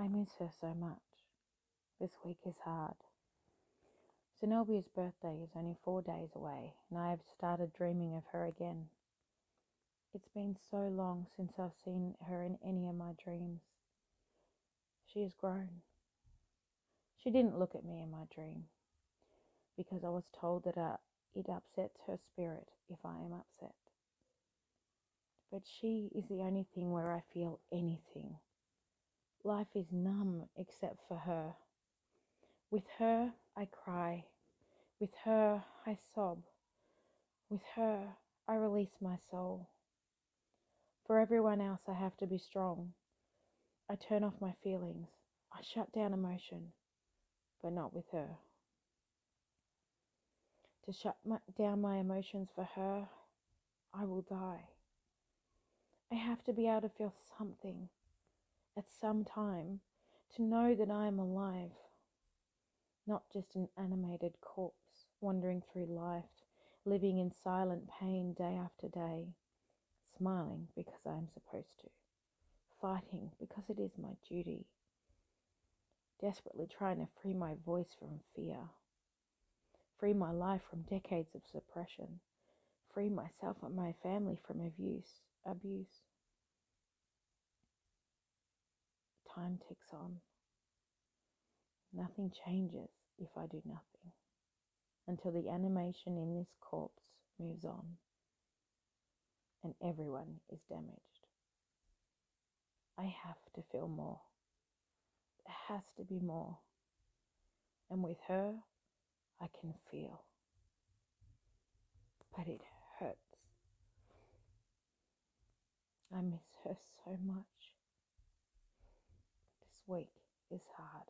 I miss her so much. This week is hard. Zenobie's birthday is only four days away, and I have started dreaming of her again. It's been so long since I've seen her in any of my dreams. She has grown. She didn't look at me in my dream because I was told that uh, it upsets her spirit if I am upset. But she is the only thing where I feel anything. Life is numb except for her. With her, I cry. With her, I sob. With her, I release my soul. For everyone else, I have to be strong. I turn off my feelings. I shut down emotion, but not with her. To shut my, down my emotions for her, I will die. I have to be able to feel something at some time to know that I am alive, not just an animated corpse wandering through life, living in silent pain day after day, smiling because I am supposed to, fighting because it is my duty, desperately trying to free my voice from fear, free my life from decades of suppression, free myself and my family from abuse, abuse. Time ticks on. Nothing changes if I do nothing until the animation in this corpse moves on and everyone is damaged. I have to feel more. There has to be more. And with her, I can feel. But it hurts. I miss her so much Wake is hard.